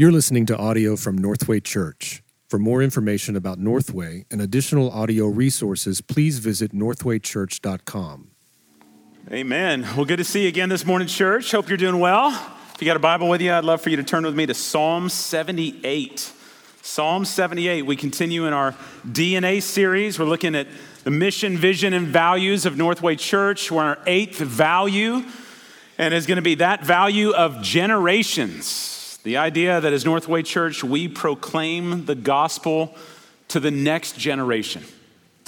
You're listening to audio from Northway Church. For more information about Northway and additional audio resources, please visit northwaychurch.com. Amen. Well, good to see you again this morning, church. Hope you're doing well. If you got a Bible with you, I'd love for you to turn with me to Psalm 78. Psalm 78. We continue in our DNA series. We're looking at the mission, vision, and values of Northway Church. We're on our eighth value, and it's going to be that value of generations. The idea that as Northway Church, we proclaim the gospel to the next generation.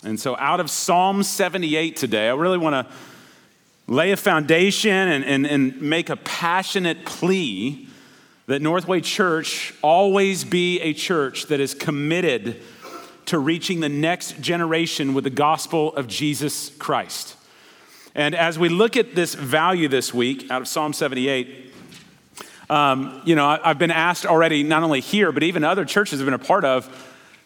And so, out of Psalm 78 today, I really want to lay a foundation and, and, and make a passionate plea that Northway Church always be a church that is committed to reaching the next generation with the gospel of Jesus Christ. And as we look at this value this week out of Psalm 78, um, you know, I've been asked already, not only here, but even other churches have been a part of,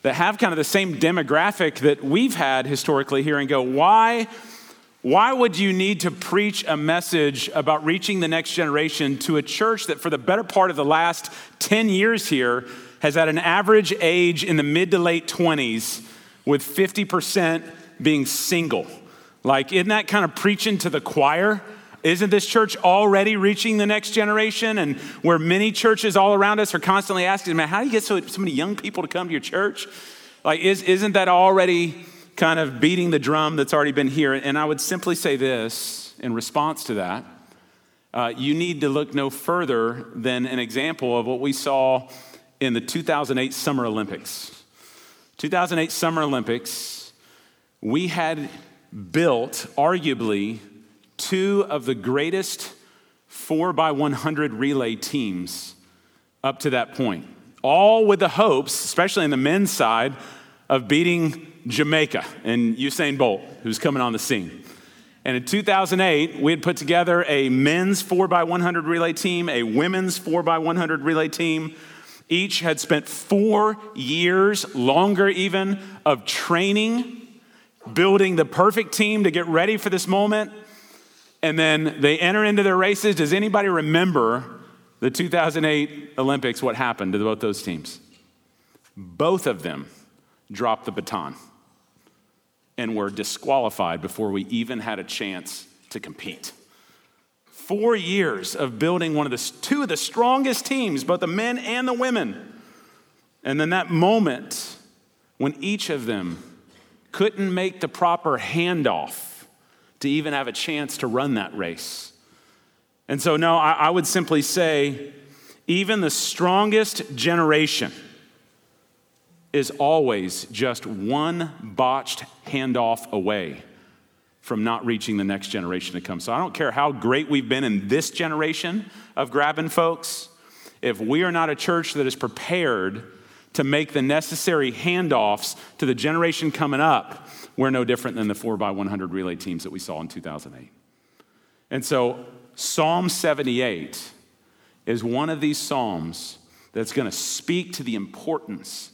that have kind of the same demographic that we've had historically here and go, why, why would you need to preach a message about reaching the next generation to a church that for the better part of the last 10 years here has had an average age in the mid to late 20s with 50% being single? Like, isn't that kind of preaching to the choir? Isn't this church already reaching the next generation? And where many churches all around us are constantly asking, man, how do you get so, so many young people to come to your church? Like, is, isn't that already kind of beating the drum that's already been here? And I would simply say this in response to that uh, you need to look no further than an example of what we saw in the 2008 Summer Olympics. 2008 Summer Olympics, we had built arguably two of the greatest 4 by 100 relay teams up to that point, all with the hopes, especially on the men's side, of beating Jamaica and Usain Bolt, who's coming on the scene. And in 2008, we had put together a men's 4 by 100 relay team, a women's 4 by 100 relay team. Each had spent four years, longer even, of training, building the perfect team to get ready for this moment and then they enter into their races. Does anybody remember the 2008 Olympics, what happened to both those teams? Both of them dropped the baton and were disqualified before we even had a chance to compete. Four years of building one of the two of the strongest teams, both the men and the women. And then that moment when each of them couldn't make the proper handoff to even have a chance to run that race. And so, no, I, I would simply say, even the strongest generation is always just one botched handoff away from not reaching the next generation to come. So I don't care how great we've been in this generation of grabbing folks, if we are not a church that is prepared to make the necessary handoffs to the generation coming up, we're no different than the 4 by 100 relay teams that we saw in 2008. And so, Psalm 78 is one of these Psalms that's going to speak to the importance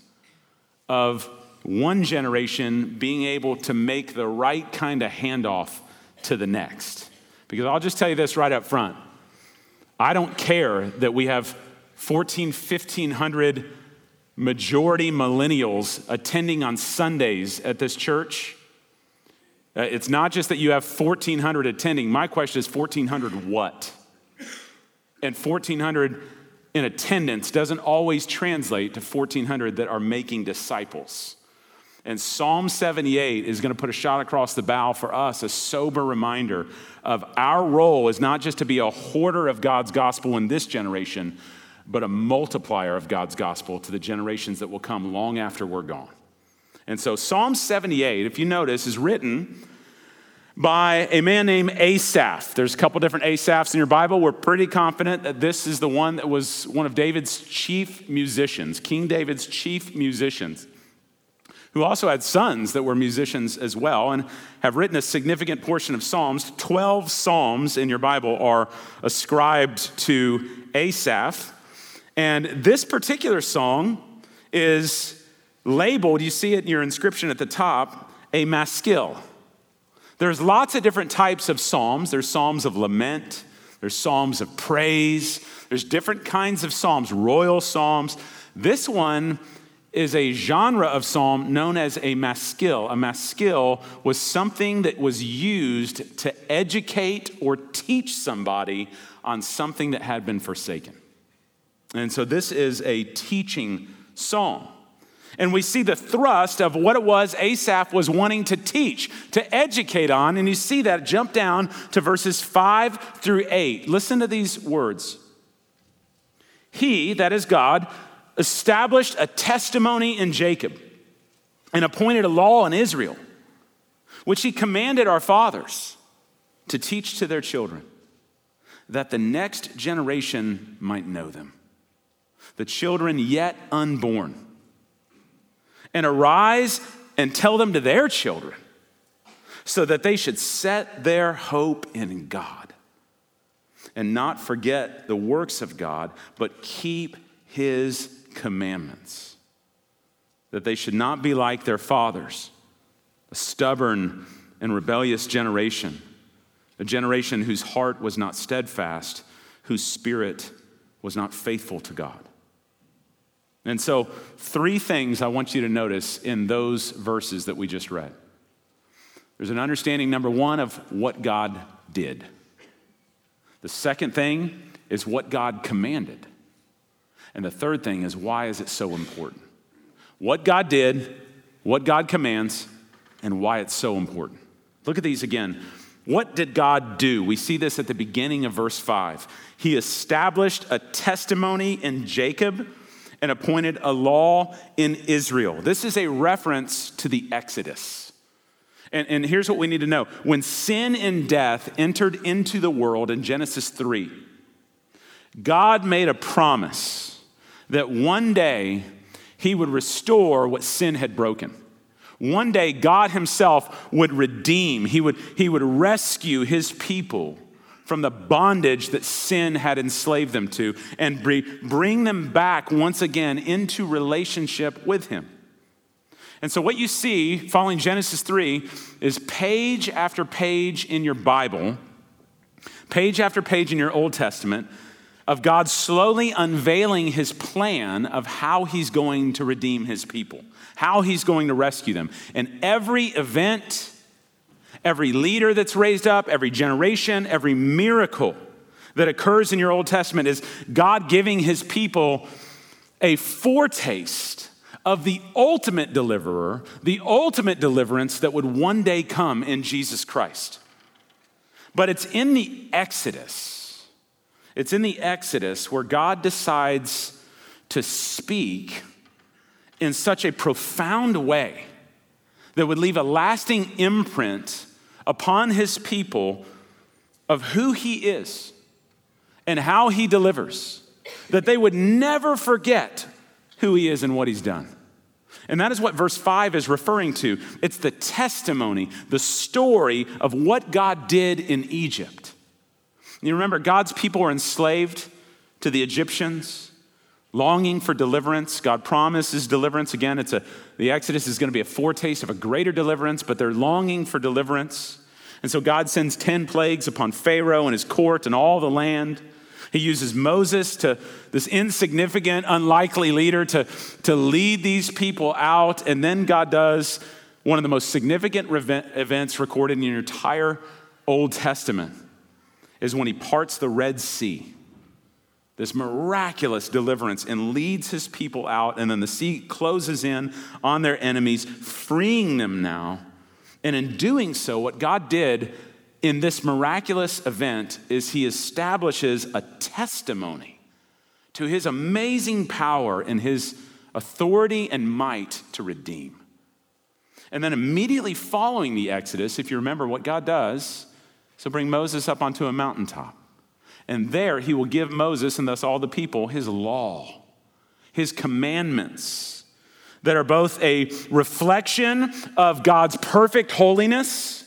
of one generation being able to make the right kind of handoff to the next. Because I'll just tell you this right up front I don't care that we have 14, 1500 majority millennials attending on Sundays at this church. Uh, it's not just that you have 1,400 attending. My question is 1,400 what? And 1,400 in attendance doesn't always translate to 1,400 that are making disciples. And Psalm 78 is going to put a shot across the bow for us, a sober reminder of our role is not just to be a hoarder of God's gospel in this generation, but a multiplier of God's gospel to the generations that will come long after we're gone. And so, Psalm 78, if you notice, is written by a man named Asaph. There's a couple different Asaphs in your Bible. We're pretty confident that this is the one that was one of David's chief musicians, King David's chief musicians, who also had sons that were musicians as well and have written a significant portion of Psalms. 12 Psalms in your Bible are ascribed to Asaph. And this particular song is labeled, you see it in your inscription at the top, a maskil. There's lots of different types of psalms. There's psalms of lament, There's psalms of praise. There's different kinds of psalms, royal psalms. This one is a genre of psalm known as a maskil. A maskil was something that was used to educate or teach somebody on something that had been forsaken. And so this is a teaching psalm. And we see the thrust of what it was Asaph was wanting to teach, to educate on. And you see that jump down to verses 5 through 8. Listen to these words. He, that is God, established a testimony in Jacob and appointed a law in Israel, which he commanded our fathers to teach to their children, that the next generation might know them, the children yet unborn, and arise and tell them to their children, so that they should set their hope in God and not forget the works of God, but keep his commandments, that they should not be like their fathers, a stubborn and rebellious generation, a generation whose heart was not steadfast, whose spirit was not faithful to God. And so, three things I want you to notice in those verses that we just read. There's an understanding, number one, of what God did. The second thing is what God commanded. And the third thing is why is it so important? What God did, what God commands, and why it's so important. Look at these again. What did God do? We see this at the beginning of verse 5. He established a testimony in Jacob and appointed a law in Israel. This is a reference to the Exodus. And, and here's what we need to know when sin and death entered into the world in Genesis 3, God made a promise that one day he would restore what sin had broken. One day God himself would redeem, he would, he would rescue his people from the bondage that sin had enslaved them to and bring them back once again into relationship with him. And so, what you see following Genesis 3 is page after page in your Bible, page after page in your Old Testament of God slowly unveiling his plan of how he's going to redeem his people, how he's going to rescue them. And every event, every leader that's raised up, every generation, every miracle that occurs in your Old Testament is God giving his people a foretaste of the ultimate deliverer, the ultimate deliverance that would one day come in Jesus Christ. But it's in the Exodus it's in the Exodus where God decides to speak in such a profound way that would leave a lasting imprint upon his people of who he is and how he delivers, that they would never forget who he is and what he's done. And that is what verse 5 is referring to. It's the testimony, the story of what God did in Egypt. You remember, God's people were enslaved to the Egyptians, longing for deliverance. God promises deliverance. Again, it's a, the Exodus is going to be a foretaste of a greater deliverance, but they're longing for deliverance. And so God sends 10 plagues upon Pharaoh and his court and all the land. He uses Moses to this insignificant, unlikely leader to, to lead these people out. And then God does one of the most significant events recorded in your entire Old Testament is when he parts the Red Sea. This miraculous deliverance and leads his people out, and then the sea closes in on their enemies, freeing them now. And in doing so, what God did in this miraculous event is he establishes a testimony to his amazing power and his authority and might to redeem. And then immediately following the Exodus, if you remember what God does, so bring Moses up onto a mountaintop. And there he will give Moses and thus all the people his law, his commandments that are both a reflection of God's perfect holiness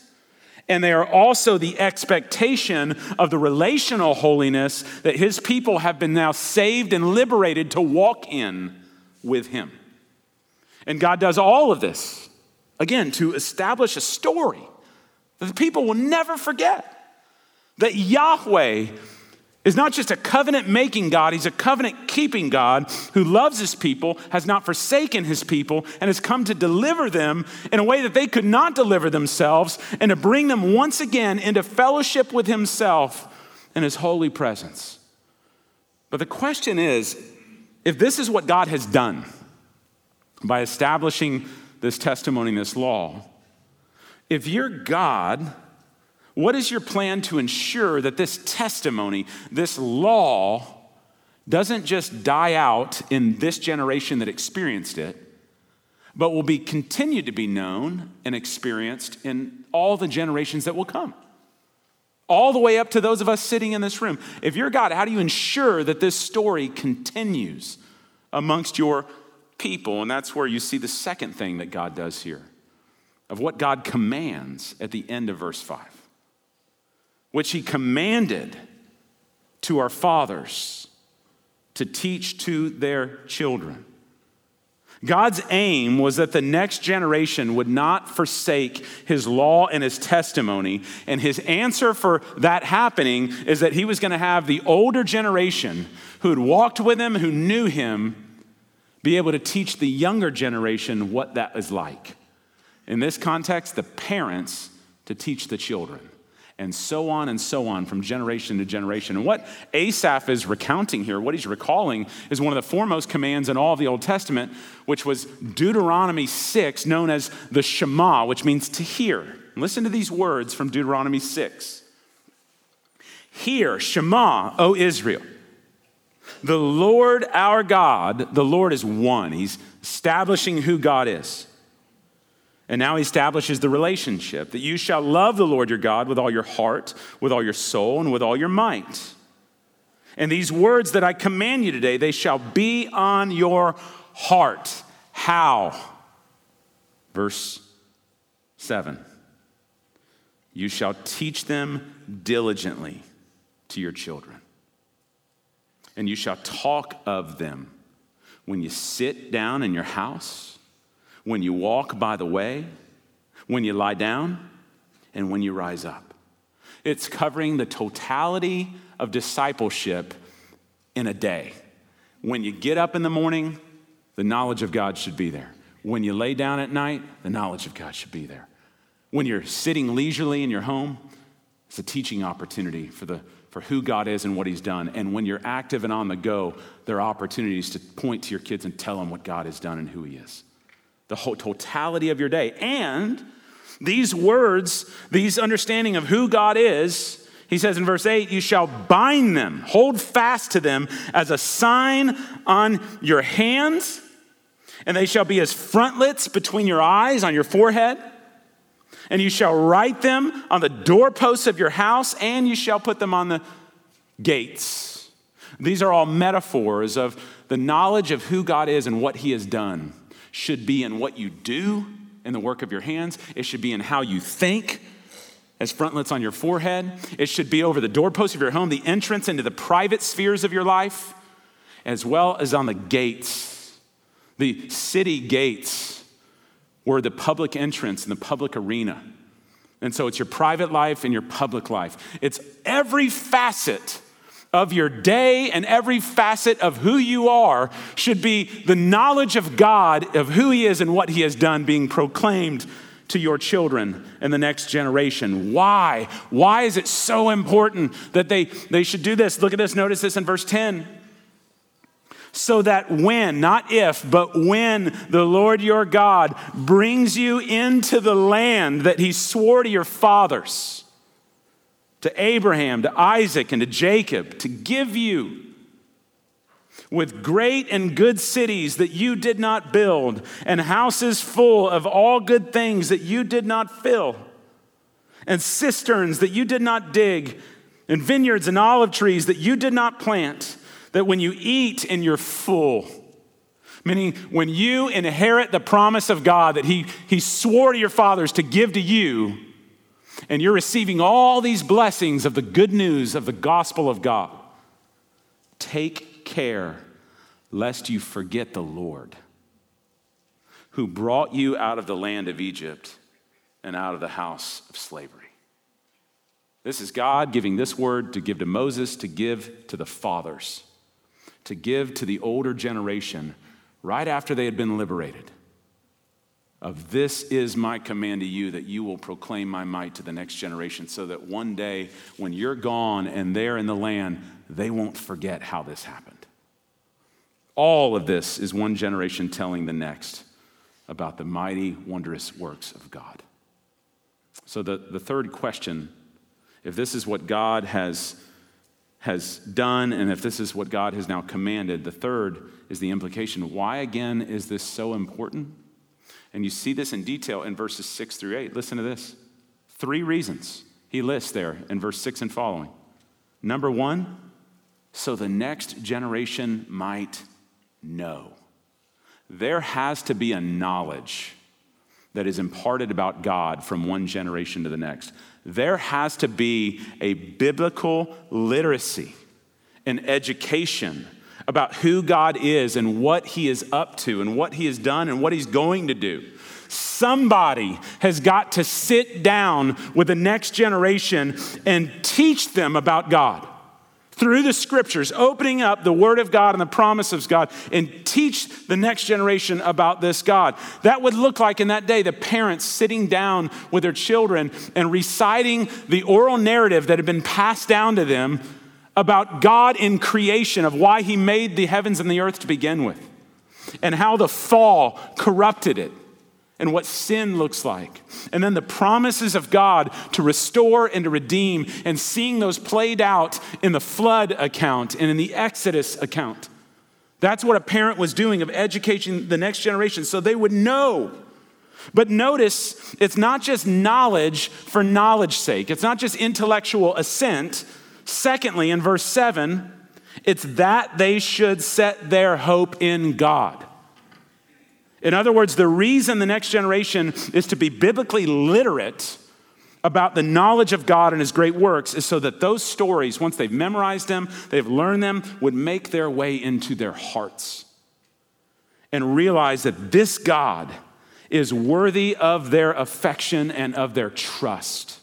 and they are also the expectation of the relational holiness that his people have been now saved and liberated to walk in with him. And God does all of this, again, to establish a story that the people will never forget. That Yahweh is not just a covenant making God, he's a covenant keeping God who loves his people, has not forsaken his people, and has come to deliver them in a way that they could not deliver themselves and to bring them once again into fellowship with himself and his holy presence. But the question is if this is what God has done by establishing this testimony, this law, if you're God, what is your plan to ensure that this testimony, this law, doesn't just die out in this generation that experienced it, but will be continued to be known and experienced in all the generations that will come? All the way up to those of us sitting in this room. If you're God, how do you ensure that this story continues amongst your people? And that's where you see the second thing that God does here of what God commands at the end of verse 5 which he commanded to our fathers to teach to their children. God's aim was that the next generation would not forsake his law and his testimony. And his answer for that happening is that he was going to have the older generation who had walked with him, who knew him, be able to teach the younger generation what that is like. In this context, the parents to teach the children and so on and so on from generation to generation. And what Asaph is recounting here, what he's recalling, is one of the foremost commands in all of the Old Testament, which was Deuteronomy 6, known as the Shema, which means to hear. Listen to these words from Deuteronomy 6. Hear, Shema, O Israel. The Lord our God, the Lord is one. He's establishing who God is. And now he establishes the relationship that you shall love the Lord your God with all your heart, with all your soul, and with all your might. And these words that I command you today, they shall be on your heart. How? Verse 7 You shall teach them diligently to your children, and you shall talk of them when you sit down in your house when you walk by the way, when you lie down, and when you rise up. It's covering the totality of discipleship in a day. When you get up in the morning, the knowledge of God should be there. When you lay down at night, the knowledge of God should be there. When you're sitting leisurely in your home, it's a teaching opportunity for, the, for who God is and what He's done. And when you're active and on the go, there are opportunities to point to your kids and tell them what God has done and who He is the whole totality of your day. And these words, these understanding of who God is, he says in verse 8, you shall bind them, hold fast to them as a sign on your hands, and they shall be as frontlets between your eyes on your forehead. And you shall write them on the doorposts of your house, and you shall put them on the gates. These are all metaphors of the knowledge of who God is and what he has done should be in what you do in the work of your hands, it should be in how you think as frontlets on your forehead. It should be over the doorpost of your home, the entrance into the private spheres of your life, as well as on the gates. The city gates were the public entrance and the public arena. And so it's your private life and your public life. It's every facet of your day and every facet of who you are should be the knowledge of God, of who He is and what He has done, being proclaimed to your children and the next generation. Why? Why is it so important that they, they should do this? Look at this, notice this in verse 10. So that when, not if, but when the Lord your God brings you into the land that He swore to your fathers, to Abraham, to Isaac, and to Jacob to give you with great and good cities that you did not build, and houses full of all good things that you did not fill, and cisterns that you did not dig, and vineyards and olive trees that you did not plant, that when you eat and you're full, meaning when you inherit the promise of God that He, he swore to your fathers to give to you, and you're receiving all these blessings of the good news of the gospel of God, take care lest you forget the Lord who brought you out of the land of Egypt and out of the house of slavery. This is God giving this word to give to Moses, to give to the fathers, to give to the older generation right after they had been liberated. Of this is my command to you that you will proclaim my might to the next generation, so that one day when you're gone and they're in the land, they won't forget how this happened. All of this is one generation telling the next about the mighty, wondrous works of God. So, the, the third question if this is what God has, has done and if this is what God has now commanded, the third is the implication. Why, again, is this so important? And you see this in detail in verses six through eight. Listen to this three reasons he lists there in verse six and following. Number one, so the next generation might know. There has to be a knowledge that is imparted about God from one generation to the next. There has to be a biblical literacy an education about who God is and what He is up to and what He has done and what He's going to do. Somebody has got to sit down with the next generation and teach them about God through the scriptures, opening up the word of God and the promise of God, and teach the next generation about this God. That would look like in that day the parents sitting down with their children and reciting the oral narrative that had been passed down to them about God in creation, of why He made the heavens and the earth to begin with, and how the fall corrupted it and what sin looks like. And then the promises of God to restore and to redeem, and seeing those played out in the flood account and in the Exodus account. That's what a parent was doing of educating the next generation so they would know. But notice, it's not just knowledge for knowledge's sake, it's not just intellectual assent. Secondly, in verse 7, it's that they should set their hope in God. In other words, the reason the next generation is to be biblically literate about the knowledge of God and his great works is so that those stories, once they've memorized them, they've learned them, would make their way into their hearts and realize that this God is worthy of their affection and of their trust.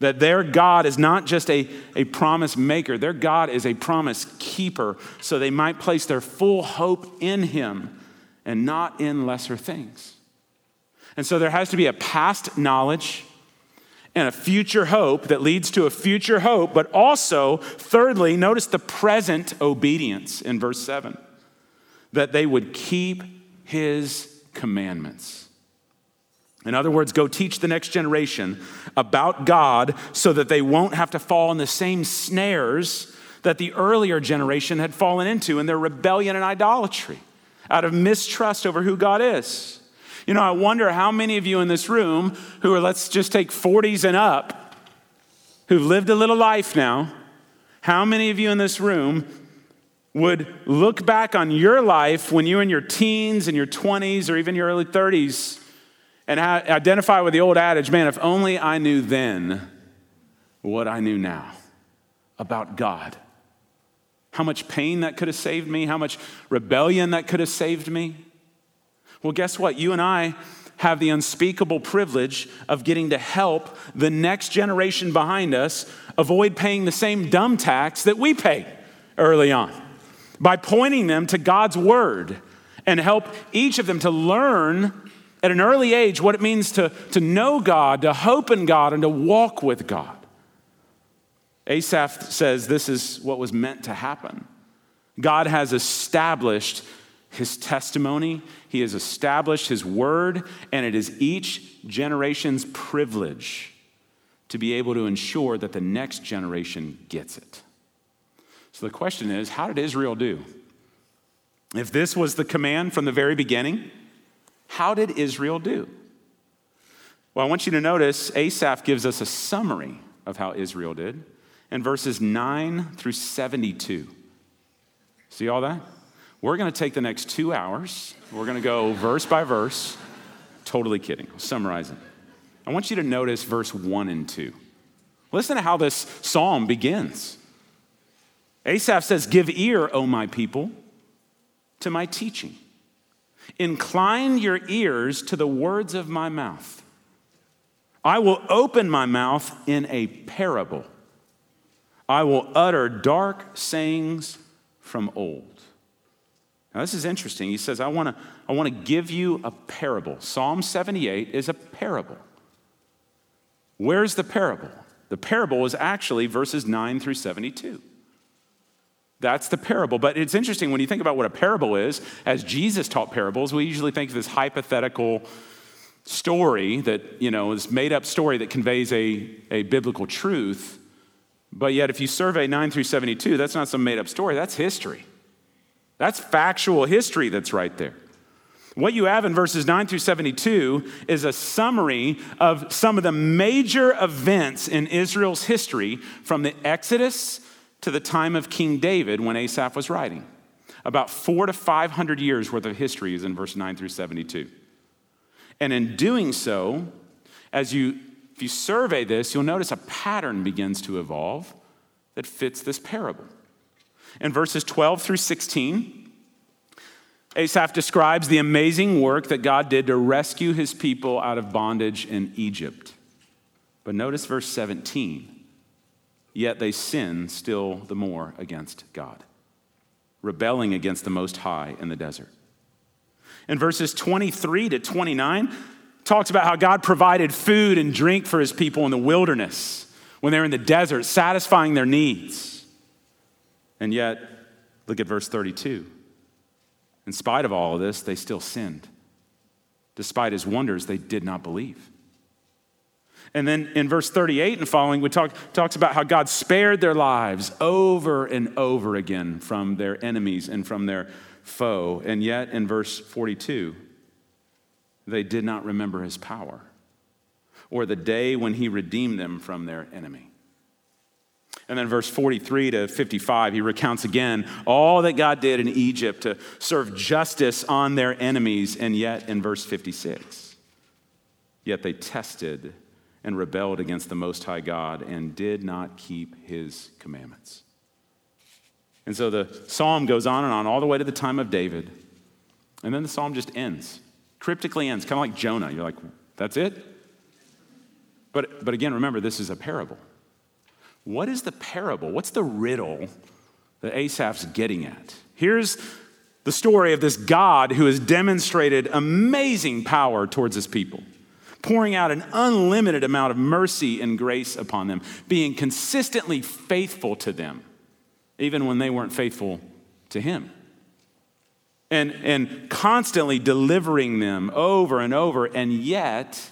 That their God is not just a, a promise maker, their God is a promise keeper, so they might place their full hope in him and not in lesser things. And so there has to be a past knowledge and a future hope that leads to a future hope, but also, thirdly, notice the present obedience in verse 7 that they would keep his commandments. In other words, go teach the next generation about God so that they won't have to fall in the same snares that the earlier generation had fallen into in their rebellion and idolatry out of mistrust over who God is. You know, I wonder how many of you in this room who are, let's just take 40s and up, who've lived a little life now, how many of you in this room would look back on your life when you were in your teens and your 20s or even your early 30s and identify with the old adage, man, if only I knew then what I knew now about God? How much pain that could have saved me, how much rebellion that could have saved me. Well, guess what? You and I have the unspeakable privilege of getting to help the next generation behind us avoid paying the same dumb tax that we pay early on by pointing them to God's word and help each of them to learn at an early age what it means to, to know God, to hope in God, and to walk with God. Asaph says this is what was meant to happen. God has established his testimony, he has established his word, and it is each generation's privilege to be able to ensure that the next generation gets it. So the question is how did Israel do? If this was the command from the very beginning, how did Israel do? Well, I want you to notice Asaph gives us a summary of how Israel did in verses 9 through 72. See all that? We're going to take the next two hours. We're going to go verse by verse. Totally kidding. I'll summarize it. I want you to notice verse 1 and 2. Listen to how this psalm begins. Asaph says, Give ear, O my people, to my teaching. Incline your ears to the words of my mouth. I will open my mouth in a parable. I will utter dark sayings from old. Now, this is interesting. He says, I want to I want to give you a parable. Psalm 78 is a parable. Where's the parable? The parable is actually verses 9 through 72. That's the parable. But it's interesting when you think about what a parable is, as Jesus taught parables, we usually think of this hypothetical story that, you know, is made up story that conveys a, a biblical truth. But yet, if you survey 9 through 72, that's not some made up story, that's history. That's factual history that's right there. What you have in verses 9 through 72 is a summary of some of the major events in Israel's history from the Exodus to the time of King David when Asaph was writing. About four to 500 years worth of history is in verse 9 through 72. And in doing so, as you, if you survey this, you'll notice a pattern begins to evolve that fits this parable. In verses 12 through 16, Asaph describes the amazing work that God did to rescue his people out of bondage in Egypt. But notice verse 17 yet they sin still the more against God, rebelling against the Most High in the desert. In verses 23 to 29, talks about how God provided food and drink for his people in the wilderness when they're in the desert, satisfying their needs. And yet, look at verse 32. In spite of all of this, they still sinned. Despite his wonders, they did not believe. And then in verse 38 and following, we talk talks about how God spared their lives over and over again from their enemies and from their foe. And yet in verse 42, they did not remember his power or the day when he redeemed them from their enemy. And then verse 43 to 55, he recounts again all that God did in Egypt to serve justice on their enemies. And yet in verse 56, yet they tested and rebelled against the Most High God and did not keep his commandments. And so the psalm goes on and on all the way to the time of David. And then the psalm just ends, cryptically ends, kind of like Jonah. You're like, that's it? But, but again, remember, this is a parable. What is the parable? What's the riddle that Asaph's getting at? Here's the story of this God who has demonstrated amazing power towards his people pouring out an unlimited amount of mercy and grace upon them, being consistently faithful to them, even when they weren't faithful to Him. And, and constantly delivering them over and over, and yet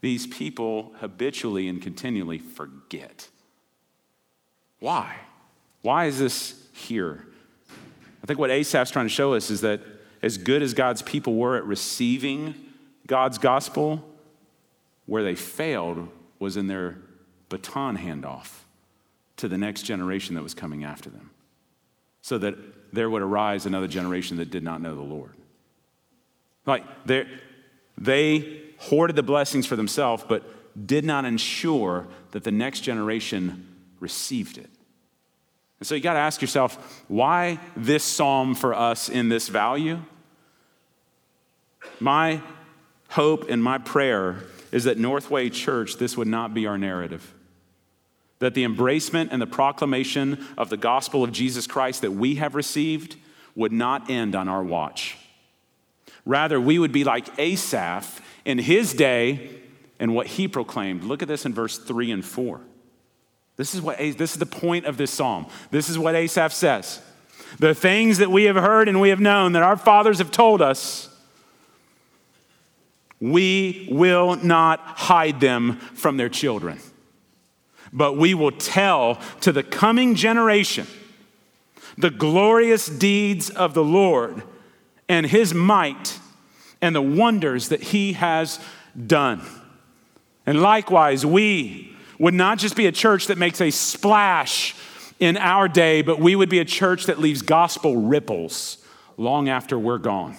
these people habitually and continually forget. Why? Why is this here? I think what Asaph's trying to show us is that as good as God's people were at receiving God's gospel, where they failed was in their baton handoff to the next generation that was coming after them, so that there would arise another generation that did not know the Lord. Like they hoarded the blessings for themselves, but did not ensure that the next generation received it. And so you got to ask yourself, why this psalm for us in this value? My hope and my prayer is that Northway Church, this would not be our narrative. That the embracement and the proclamation of the gospel of Jesus Christ that we have received would not end on our watch. Rather, we would be like Asaph in his day and what he proclaimed. Look at this in verse 3 and 4. This is, what, this is the point of this psalm. This is what Asaph says. The things that we have heard and we have known that our fathers have told us we will not hide them from their children, but we will tell to the coming generation the glorious deeds of the Lord and his might and the wonders that he has done. And likewise, we would not just be a church that makes a splash in our day, but we would be a church that leaves gospel ripples long after we're gone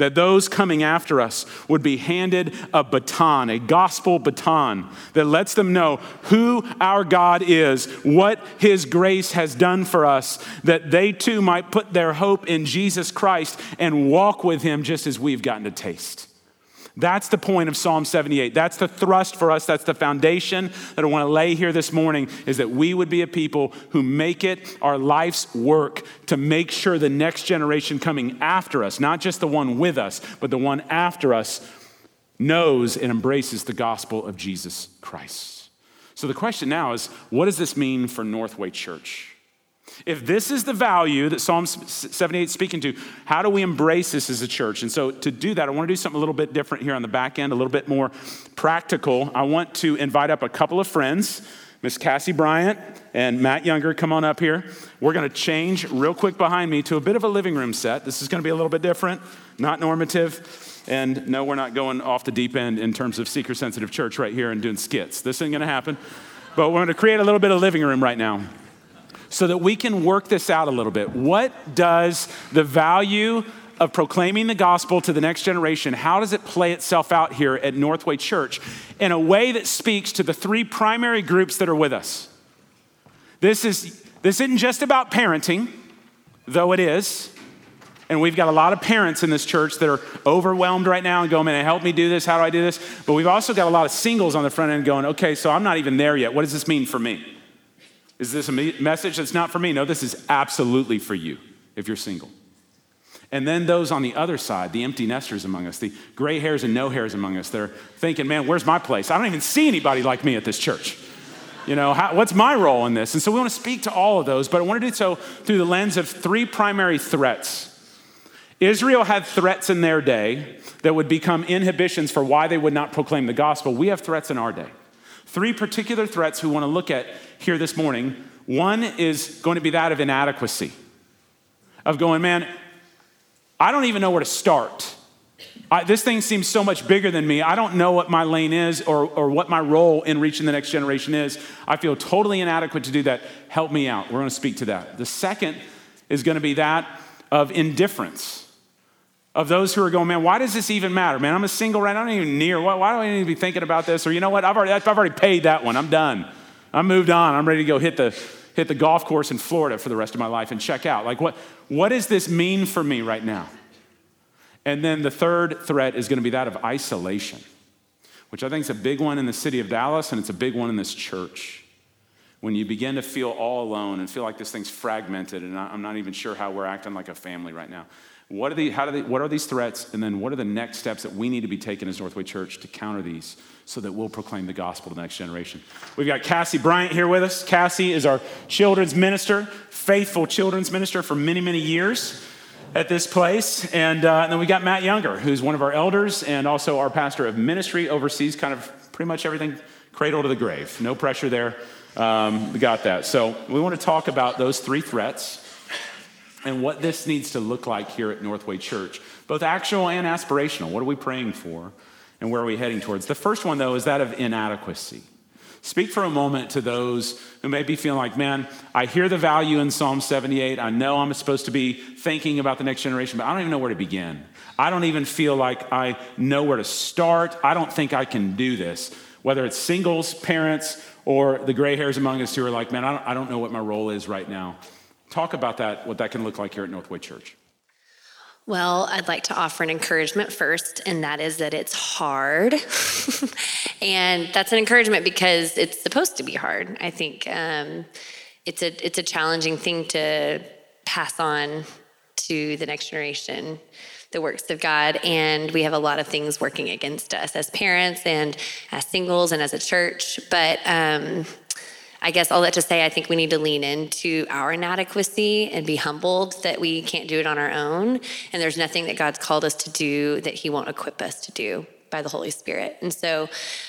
that those coming after us would be handed a baton, a gospel baton that lets them know who our God is, what his grace has done for us, that they too might put their hope in Jesus Christ and walk with him just as we've gotten to taste. That's the point of Psalm 78. That's the thrust for us. That's the foundation that I want to lay here this morning is that we would be a people who make it our life's work to make sure the next generation coming after us, not just the one with us, but the one after us, knows and embraces the gospel of Jesus Christ. So the question now is what does this mean for Northway Church? If this is the value that Psalm 78 is speaking to, how do we embrace this as a church? And so to do that, I want to do something a little bit different here on the back end, a little bit more practical. I want to invite up a couple of friends. Miss Cassie Bryant and Matt Younger, come on up here. We're going to change real quick behind me to a bit of a living room set. This is going to be a little bit different, not normative. And no, we're not going off the deep end in terms of seeker sensitive church right here and doing skits. This ain't going to happen. But we're going to create a little bit of living room right now so that we can work this out a little bit. What does the value of proclaiming the gospel to the next generation, how does it play itself out here at Northway Church in a way that speaks to the three primary groups that are with us? This, is, this isn't just about parenting, though it is. And we've got a lot of parents in this church that are overwhelmed right now and going, man, help me do this. How do I do this? But we've also got a lot of singles on the front end going, okay, so I'm not even there yet. What does this mean for me? Is this a message that's not for me? No, this is absolutely for you if you're single. And then those on the other side, the empty nesters among us, the gray hairs and no hairs among us, they're thinking, man, where's my place? I don't even see anybody like me at this church. You know, how, what's my role in this? And so we want to speak to all of those, but I want to do so through the lens of three primary threats. Israel had threats in their day that would become inhibitions for why they would not proclaim the gospel. We have threats in our day. Three particular threats we want to look at here this morning. One is going to be that of inadequacy, of going, man, I don't even know where to start. I, this thing seems so much bigger than me. I don't know what my lane is or, or what my role in reaching the next generation is. I feel totally inadequate to do that. Help me out. We're going to speak to that. The second is going to be that of indifference of those who are going, man, why does this even matter? Man, I'm a single right now. I don't even near. Why, why do I need to be thinking about this? Or you know what? I've already, I've already paid that one. I'm done. I'm moved on. I'm ready to go hit the, hit the golf course in Florida for the rest of my life and check out. Like, what, what does this mean for me right now? And then the third threat is going to be that of isolation, which I think is a big one in the city of Dallas and it's a big one in this church. When you begin to feel all alone and feel like this thing's fragmented, and I'm not even sure how we're acting like a family right now. What are, the, how do they, what are these threats? And then what are the next steps that we need to be taking as Northway Church to counter these so that we'll proclaim the gospel to the next generation? We've got Cassie Bryant here with us. Cassie is our children's minister, faithful children's minister for many, many years at this place. And, uh, and then we got Matt Younger, who's one of our elders and also our pastor of ministry, oversees kind of pretty much everything cradle to the grave. No pressure there. Um, we got that. So we want to talk about those three threats and what this needs to look like here at Northway Church, both actual and aspirational. What are we praying for and where are we heading towards? The first one, though, is that of inadequacy. Speak for a moment to those who may be feeling like, man, I hear the value in Psalm 78. I know I'm supposed to be thinking about the next generation, but I don't even know where to begin. I don't even feel like I know where to start. I don't think I can do this. Whether it's singles, parents, or the gray hairs among us who are like, man, I don't, I don't know what my role is right now. Talk about that, what that can look like here at Northway Church. Well, I'd like to offer an encouragement first, and that is that it's hard. and that's an encouragement because it's supposed to be hard. I think um, it's, a, it's a challenging thing to pass on to the next generation the works of God. And we have a lot of things working against us as parents and as singles and as a church. But um, I guess all that to say, I think we need to lean into our inadequacy and be humbled that we can't do it on our own. And there's nothing that God's called us to do that He won't equip us to do by the Holy Spirit. And so,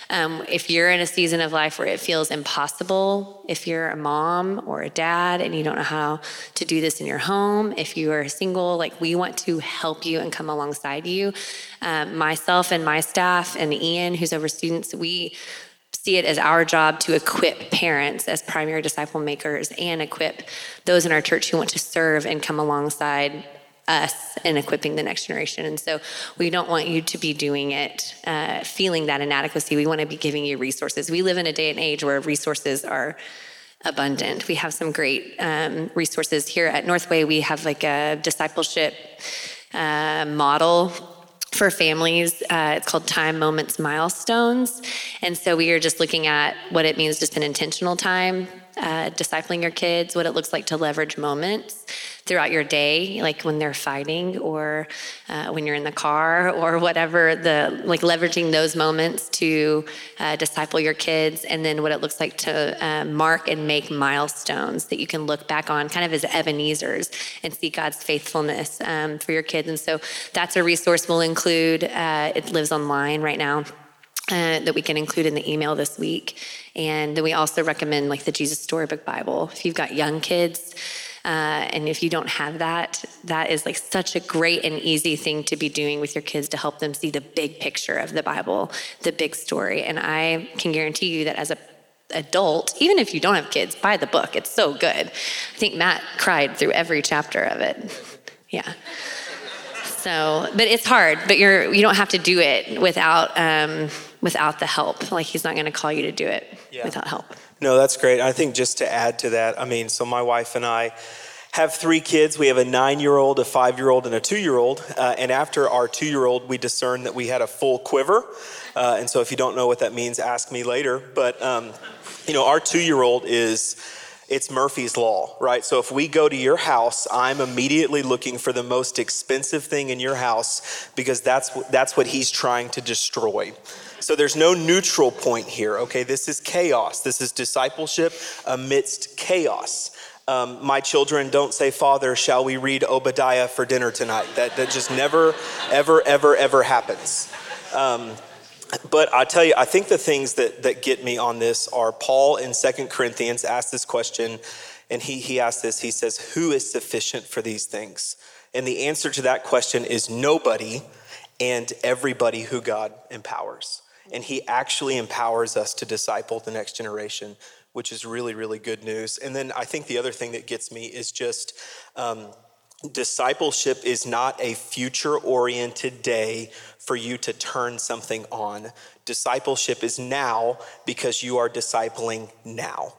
um, if you're in a season of life where it feels impossible, if you're a mom or a dad and you don't know how to do this in your home, if you are single, like we want to help you and come alongside you. Um, myself and my staff and Ian, who's over students, we see it as our job to equip parents as primary disciple makers and equip those in our church who want to serve and come alongside us in equipping the next generation. And so we don't want you to be doing it uh, feeling that inadequacy. We want to be giving you resources. We live in a day and age where resources are abundant. We have some great um, resources here at Northway. We have like a discipleship uh, model for families. Uh, it's called Time Moments Milestones. And so we are just looking at what it means to spend intentional time uh, discipling your kids, what it looks like to leverage moments throughout your day, like when they're fighting or uh, when you're in the car or whatever, the like leveraging those moments to uh, disciple your kids, and then what it looks like to uh, mark and make milestones that you can look back on, kind of as Ebenezer's, and see God's faithfulness um, for your kids. And so that's a resource we'll include. Uh, it lives online right now. Uh, that we can include in the email this week. And then we also recommend like the Jesus Storybook Bible. If you've got young kids, uh, and if you don't have that, that is like such a great and easy thing to be doing with your kids to help them see the big picture of the Bible, the big story. And I can guarantee you that as a adult, even if you don't have kids, buy the book. It's so good. I think Matt cried through every chapter of it. Yeah. So, but it's hard. But you're you don't have to do it without um, without the help. Like he's not going to call you to do it yeah. without help. No, that's great. I think just to add to that, I mean, so my wife and I have three kids. We have a nine year old, a five year old, and a two year old. Uh, and after our two year old, we discerned that we had a full quiver. Uh, and so if you don't know what that means, ask me later. But, um, you know, our two year old is it's Murphy's Law, right? So if we go to your house, I'm immediately looking for the most expensive thing in your house because that's, that's what he's trying to destroy. So there's no neutral point here, okay? This is chaos. This is discipleship amidst chaos. Um, my children don't say, Father, shall we read Obadiah for dinner tonight? That, that just never, ever, ever, ever happens. Um, but I tell you, I think the things that, that get me on this are Paul in Second Corinthians asked this question, and he, he asked this. He says, Who is sufficient for these things? And the answer to that question is nobody and everybody who God empowers. And he actually empowers us to disciple the next generation, which is really, really good news. And then I think the other thing that gets me is just um, discipleship is not a future oriented day for you to turn something on. Discipleship is now because you are discipling now.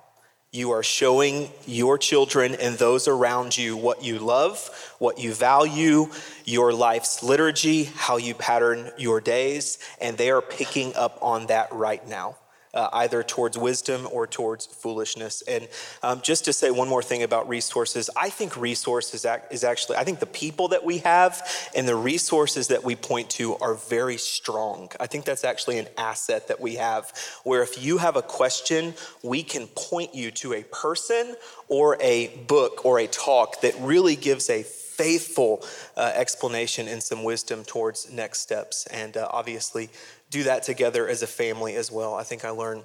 You are showing your children and those around you what you love, what you value, your life's liturgy, how you pattern your days, and they are picking up on that right now uh, either towards wisdom or towards foolishness. And um, just to say one more thing about resources, I think resources is actually, I think the people that we have and the resources that we point to are very strong. I think that's actually an asset that we have, where if you have a question, we can point you to a person or a book or a talk that really gives a faithful uh, explanation and some wisdom towards next steps. And uh, obviously, do that together as a family as well. I think I learned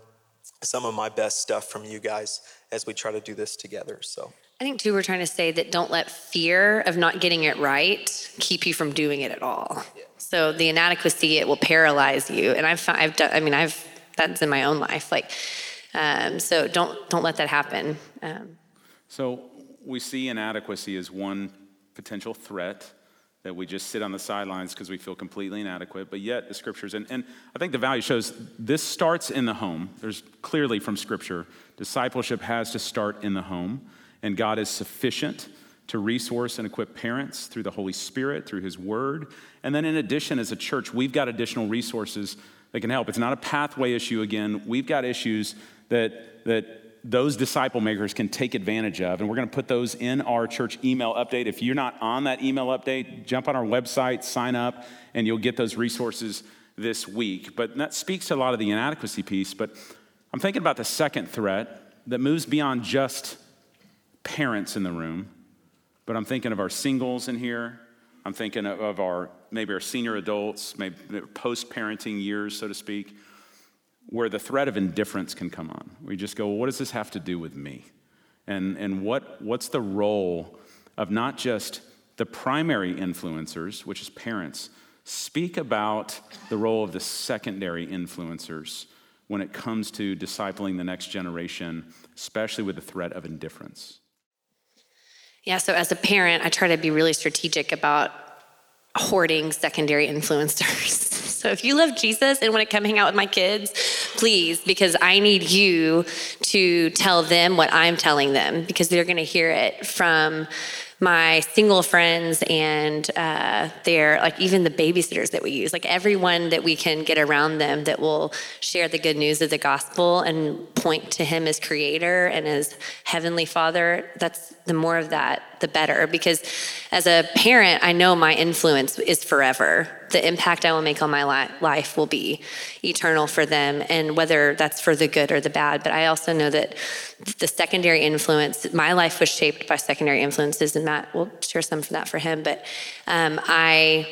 some of my best stuff from you guys as we try to do this together. So. I think too, we're trying to say that don't let fear of not getting it right keep you from doing it at all. Yeah. So the inadequacy it will paralyze you, and I've I've done. I mean, I've that's in my own life. Like, um, so don't don't let that happen. Um, so we see inadequacy as one potential threat that we just sit on the sidelines because we feel completely inadequate. But yet, the scriptures, and, and I think the value shows this starts in the home. There's clearly from scripture, discipleship has to start in the home, and God is sufficient to resource and equip parents through the Holy Spirit, through His Word. And then, in addition, as a church, we've got additional resources that can help. It's not a pathway issue again. We've got issues that, that those disciple makers can take advantage of. And we're going to put those in our church email update. If you're not on that email update, jump on our website, sign up, and you'll get those resources this week. But that speaks to a lot of the inadequacy piece. But I'm thinking about the second threat that moves beyond just parents in the room, but I'm thinking of our singles in here. I'm thinking of our maybe our senior adults, maybe post parenting years, so to speak where the threat of indifference can come on. We just go, well, what does this have to do with me? And, and what, what's the role of not just the primary influencers, which is parents, speak about the role of the secondary influencers when it comes to discipling the next generation, especially with the threat of indifference. Yeah, so as a parent, I try to be really strategic about hoarding secondary influencers. So if you love Jesus and want to come hang out with my kids, please, because I need you to tell them what I'm telling them because they're going to hear it from my single friends and uh, they're like even the babysitters that we use, like everyone that we can get around them that will share the good news of the gospel and point to Him as Creator and as Heavenly Father. That's the more of that, the better. Because as a parent, I know my influence is forever. The impact I will make on my li- life will be eternal for them, and whether that's for the good or the bad. But I also know that the secondary influence, my life was shaped by secondary influences, and Matt will share some for that for him. But um, I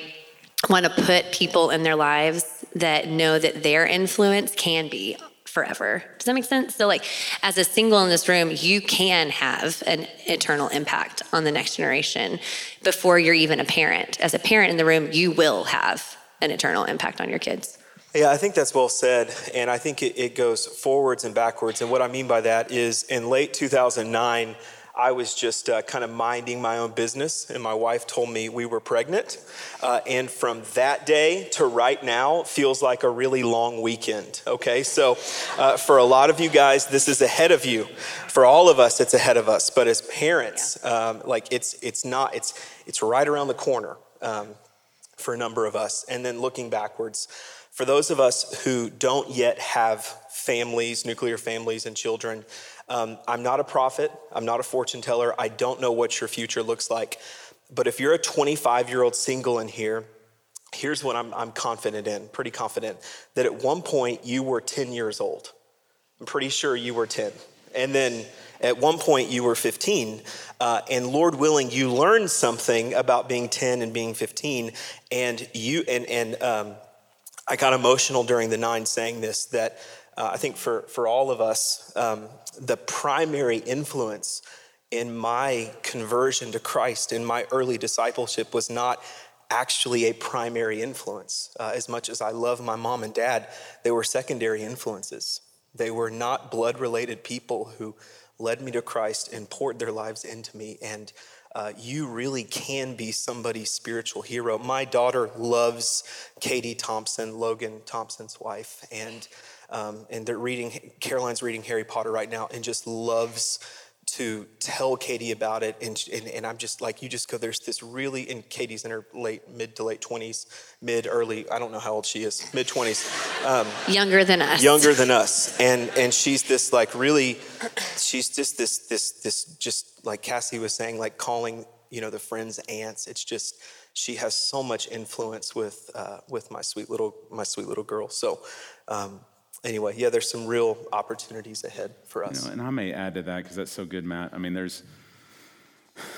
want to put people in their lives that know that their influence can be forever. Does that make sense? So, like, as a single in this room, you can have an eternal impact on the next generation before you're even a parent. As a parent in the room, you will have an eternal impact on your kids. Yeah, I think that's well said. And I think it, it, goes forwards and backwards. And what I mean by that is in late 2009, I was just uh, kind of minding my own business, and my wife told me we were pregnant. Uh, and from that day to right now feels like a really long weekend, okay? So, uh, for a lot of you guys, this is ahead of you. For all of us, it's ahead of us. But as parents, um, like it's, it's not, it's, it's right around the corner um, for a number of us. And then looking backwards, for those of us who don't yet have families, nuclear families, and children, um, I'm not a prophet. I'm not a fortune teller. I don't know what your future looks like. But if you're a 25 year old single in here, here's what I'm, I'm confident in, pretty confident, that at one point you were 10 years old. I'm pretty sure you were 10. And then at one point you were 15. Uh, and Lord willing, you learned something about being 10 and being 15. And you, and, and, um, I got emotional during the nine saying this that uh, I think for, for all of us, um, the primary influence in my conversion to Christ, in my early discipleship, was not actually a primary influence. Uh, as much as I love my mom and dad, they were secondary influences. They were not blood related people who led me to Christ and poured their lives into me. And uh, you really can be somebody's spiritual hero. My daughter loves Katie Thompson, Logan Thompson's wife, and um, and they're reading. Caroline's reading Harry Potter right now, and just loves to tell Katie about it. And, and, and, I'm just like, you just go, there's this really, and Katie's in her late, mid to late 20s, mid, early, I don't know how old she is, mid 20s. Um, younger than us. Younger than us. And, and she's this like really, she's just this, this, this, just like Cassie was saying, like calling, you know, the friends aunts. It's just, she has so much influence with, uh, with my sweet little, my sweet little girl. So, um, anyway, yeah, there's some real opportunities ahead for us. You know, and I may add to that because that's so good, Matt. I mean, there's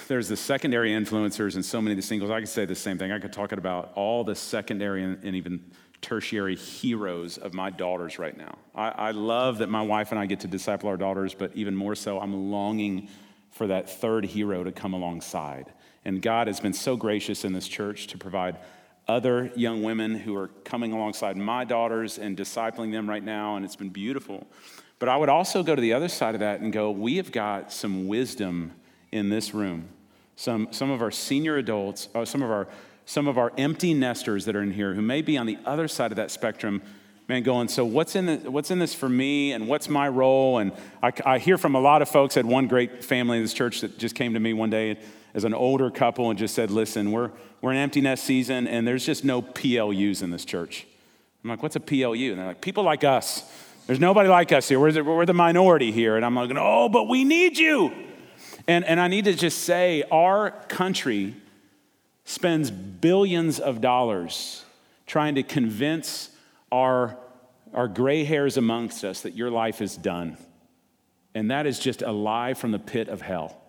there's the secondary influencers and so many of the singles. I could say the same thing. I could talk about all the secondary and, and even tertiary heroes of my daughters right now. I, I love that my wife and I get to disciple our daughters, but even more so, I'm longing for that third hero to come alongside. And God has been so gracious in this church to provide other young women who are coming alongside my daughters and discipling them right now, and it's been beautiful. But I would also go to the other side of that and go, we have got some wisdom in this room. Some, some of our senior adults, uh, some of our some of our empty nesters that are in here who may be on the other side of that spectrum, man, going, so what's in, the, what's in this for me and what's my role? And I, I hear from a lot of folks, I had one great family in this church that just came to me one day as an older couple and just said, listen, we're, we're in empty nest season and there's just no PLUs in this church. I'm like, what's a PLU? And they're like, people like us. There's nobody like us here. We're the, we're the minority here. And I'm like, oh, but we need you. And, and I need to just say, our country spends billions of dollars trying to convince our, our gray hairs amongst us that your life is done. And that is just a lie from the pit of hell.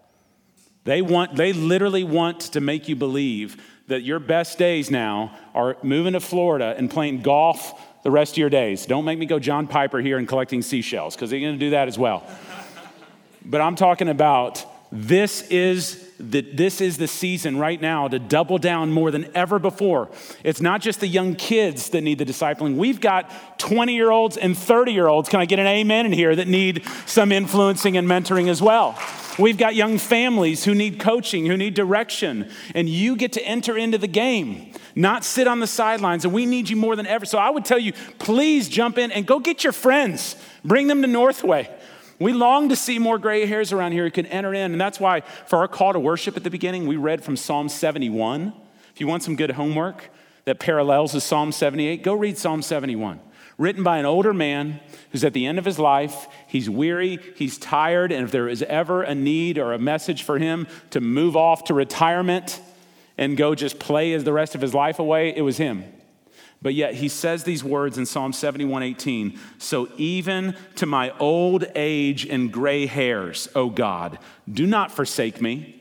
They want, they literally want to make you believe that your best days now are moving to Florida and playing golf the rest of your days. Don't make me go John Piper here and collecting seashells, because they're going to do that as well. but I'm talking about this is the, this is the season right now to double down more than ever before. It's not just the young kids that need the discipling. We've got 20 year olds and 30 year olds. Can I get an amen in here that need some influencing and mentoring as well? We've got young families who need coaching, who need direction, and you get to enter into the game, not sit on the sidelines. And we need you more than ever. So I would tell you, please jump in and go get your friends, bring them to Northway. We long to see more gray hairs around here who can enter in. And that's why, for our call to worship at the beginning, we read from Psalm 71. If you want some good homework that parallels with Psalm 78, go read Psalm 71. Written by an older man who's at the end of his life. He's weary, he's tired, and if there is ever a need or a message for him to move off to retirement and go just play as the rest of his life away, it was him. But yet he says these words in Psalm 71:18, So even to my old age and gray hairs, O God, do not forsake me.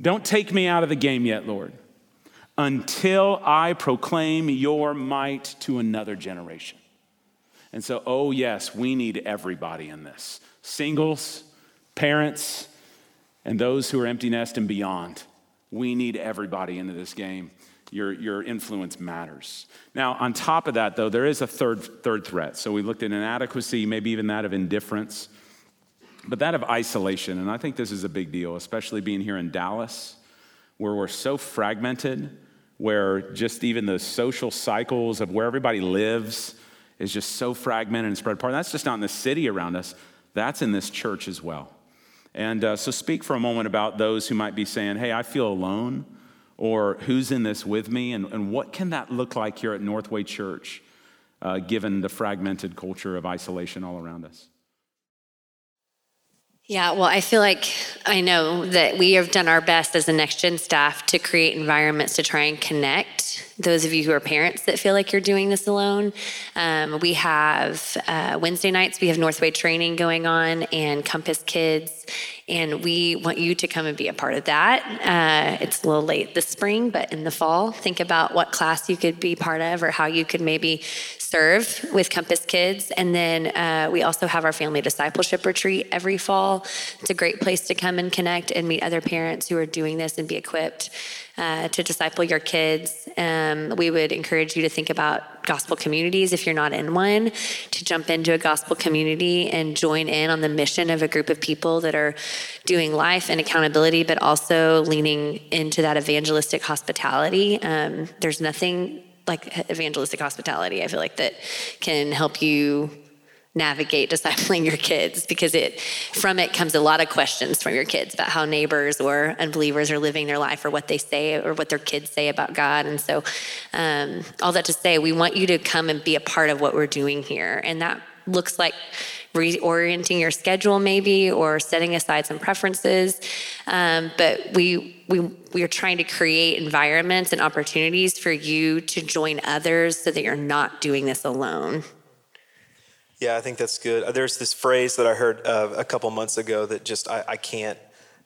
Don't take me out of the game yet, Lord, until I proclaim your might to another generation. And so, oh, yes, we need everybody in this singles, parents, and those who are empty nest and beyond. We need everybody into this game your, your influence matters. Now, on top of that, though, there is a third, third threat. So we looked at inadequacy, maybe even that of indifference, but that of isolation. And I think this is a big deal, especially being here in Dallas, where we're so fragmented, where just even the social cycles of where everybody lives is just so fragmented and spread apart. That's just not in the city around us, that's in this church as well. And uh, so, speak for a moment about those who might be saying, Hey, I feel alone or who's in this with me, and, and what can that look like here at Northway Church, uh, given the fragmented culture of isolation all around us? Yeah, well, I feel like I know that we have done our best as a Next Gen staff to create environments to try and connect those of you who are parents that feel like you're doing this alone. Um, we have uh, Wednesday nights, we have Northway training going on and Compass Kids, and we want you to come and be a part of that. Uh, it's a little late this spring, but in the fall, think about what class you could be part of or how you could maybe serve with Compass Kids. And then uh, we also have our family discipleship retreat every fall. It's a great place to come and connect and meet other parents who are doing this and be equipped uh, to disciple your kids. Um, we would encourage you to think about gospel communities if you're not in one, to jump into a gospel community and join in on the mission of a group of people that are doing life and accountability, but also leaning into that evangelistic hospitality. Um, there's nothing like evangelistic hospitality, I feel like that can help you navigate discipling your kids because it from it comes a lot of questions from your kids about how neighbors or unbelievers are living their life or what they say or what their kids say about god. And so um, all that to say we want you to come and be a part of what we're doing here. And that looks like reorienting your schedule maybe or setting aside some preferences. Um, but we we we are trying to create environments and opportunities for you to join others so that you're not doing this alone. Yeah i think that's good. There's this phrase that i heard uh, a couple months ago that just i, I can't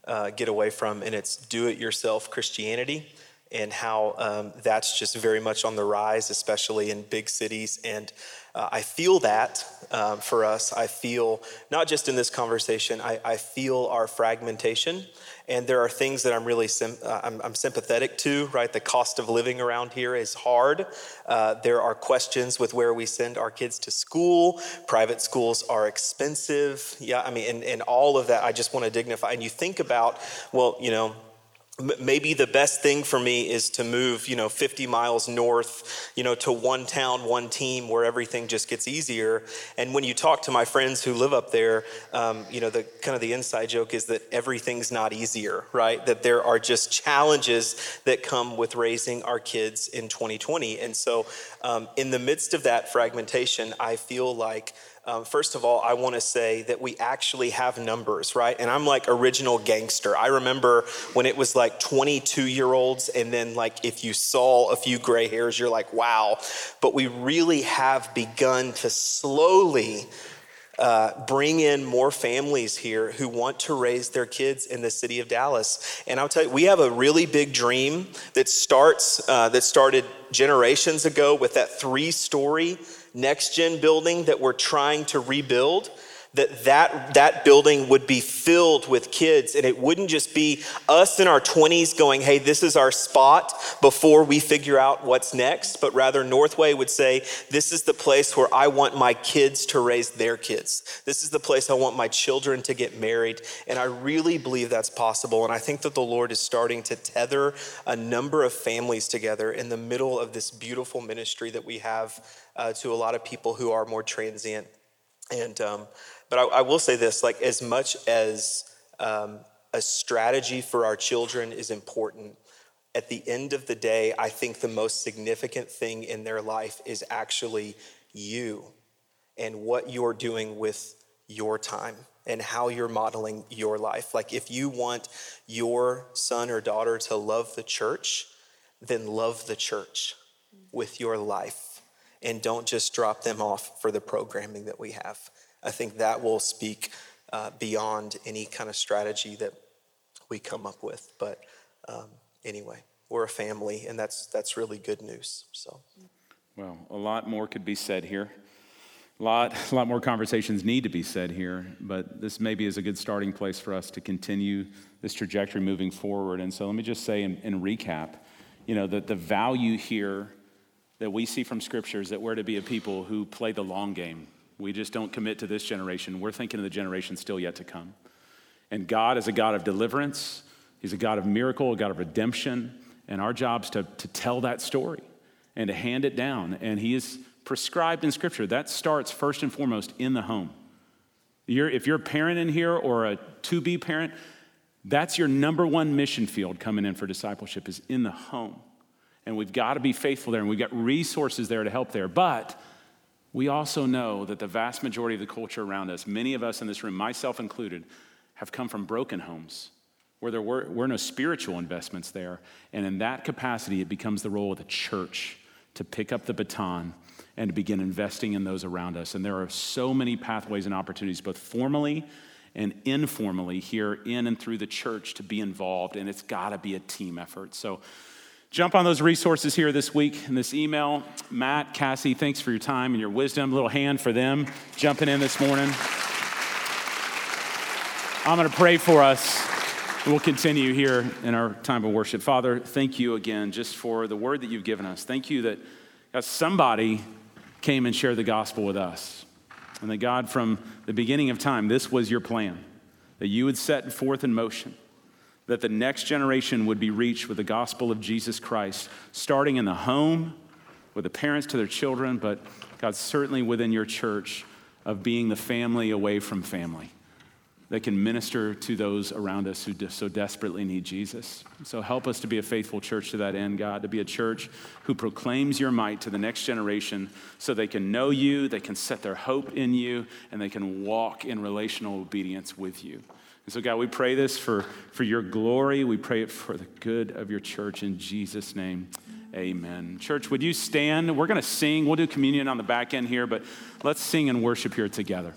uh, get away from and it's do it yourself christianity and how um, that's just very much on the rise especially in big cities and uh, I feel that um, for us. I feel, not just in this conversation, I, I, feel our fragmentation. And there are things that I'm really uh, I'm, I'm, sympathetic to, right? The cost of living around here is hard. Uh, there are questions with where we send our kids to school. Private schools are expensive. Yeah, I mean, and, and all of that, I just want to dignify. And you think about, well, you know, maybe the best thing for me is to move you know 50 miles north you know to one town one team where everything just gets easier. And when you talk to my friends who live up there um, you know the kind of the inside joke is that everything's not easier right? That there are just challenges that come with raising our kids in 2020 and so um, in the midst of that fragmentation i feel like um, first of all, I want to say that we actually have numbers, right? And I'm like original gangster. I remember when it was like 22 year olds, and then like if you saw a few gray hairs, you're like, wow. But we really have begun to slowly uh, bring in more families here who want to raise their kids in the city of Dallas. And I'll tell you, we have a really big dream that starts uh, that started generations ago with that three story next gen building that we're trying to rebuild that, that that building would be filled with kids. And it wouldn't just be us in our 20s going hey this is our spot before we figure out what's next but rather northway would say this is the place where i want my kids to raise their kids. This is the place i want my children to get married. And i really believe that's possible. And i think that the lord is starting to tether a number of families together in the middle of this beautiful ministry that we have uh, to a lot of people who are more transient and um, But I, I will say this like, as much as um, a strategy for our children is important, at the end of the day, I think the most significant thing in their life is actually you and what you're doing with your time and how you're modeling your life. Like, if you want your son or daughter to love the church, then love the church with your life and don't just drop them off for the programming that we have. I think that will speak uh, beyond any kind of strategy that we come up with. But um, anyway, we're a family, and that's that's really good news. So, well, a lot more could be said here. A lot, a lot more conversations need to be said here, but this maybe is a good starting place for us to continue this trajectory moving forward. And so let me just say in, recap, you know, that the value here that we see from Scripture is that we're to be a people who play the long game. We just don't commit to this generation. We're thinking of the generation still yet to come. And God is a God of deliverance, He's a God of miracle, a God of redemption. And our job is to, to tell that story and to hand it down. And He is prescribed in Scripture. That starts first and foremost in the home. You're, if you're a parent in here or a to be parent, that's your number one mission field coming in for discipleship is in the home. And we've got to be faithful there, and we've got resources there to help there. But we also know that the vast majority of the culture around us, many of us in this room, myself included, have come from broken homes where there were, were no spiritual investments there. And in that capacity, it becomes the role of the church to pick up the baton and to begin investing in those around us. And there are so many pathways and opportunities, both formally and informally, here in and through the church to be involved. And it's got to be a team effort. So jump on those resources here this week in this email. Matt, Cassie, thanks for your time and your wisdom. A little hand for them jumping in this morning. I'm going to pray for us. We'll continue here in our time of worship. Father, thank you again just for the word that you've given us. Thank you that God, somebody came and shared the gospel with us. And that God, from the beginning of time, this was your plan that you would set forth in motion, that the next generation would be reached with the gospel of Jesus Christ, starting in the home, with the parents to their children, but God, certainly within your church, of being the family away from family that can minister to those around us who so desperately need Jesus. So help us to be a faithful church to that end, God, to be a church who proclaims your might to the next generation so they can know you, they can set their hope in you, and they can walk in relational obedience with you. And so, God, we pray this for, for your glory. We pray it for the good of your church in Jesus' name. Amen. Church, would you stand? We're going to sing. We'll do communion on the back end here, but let's sing and worship here together.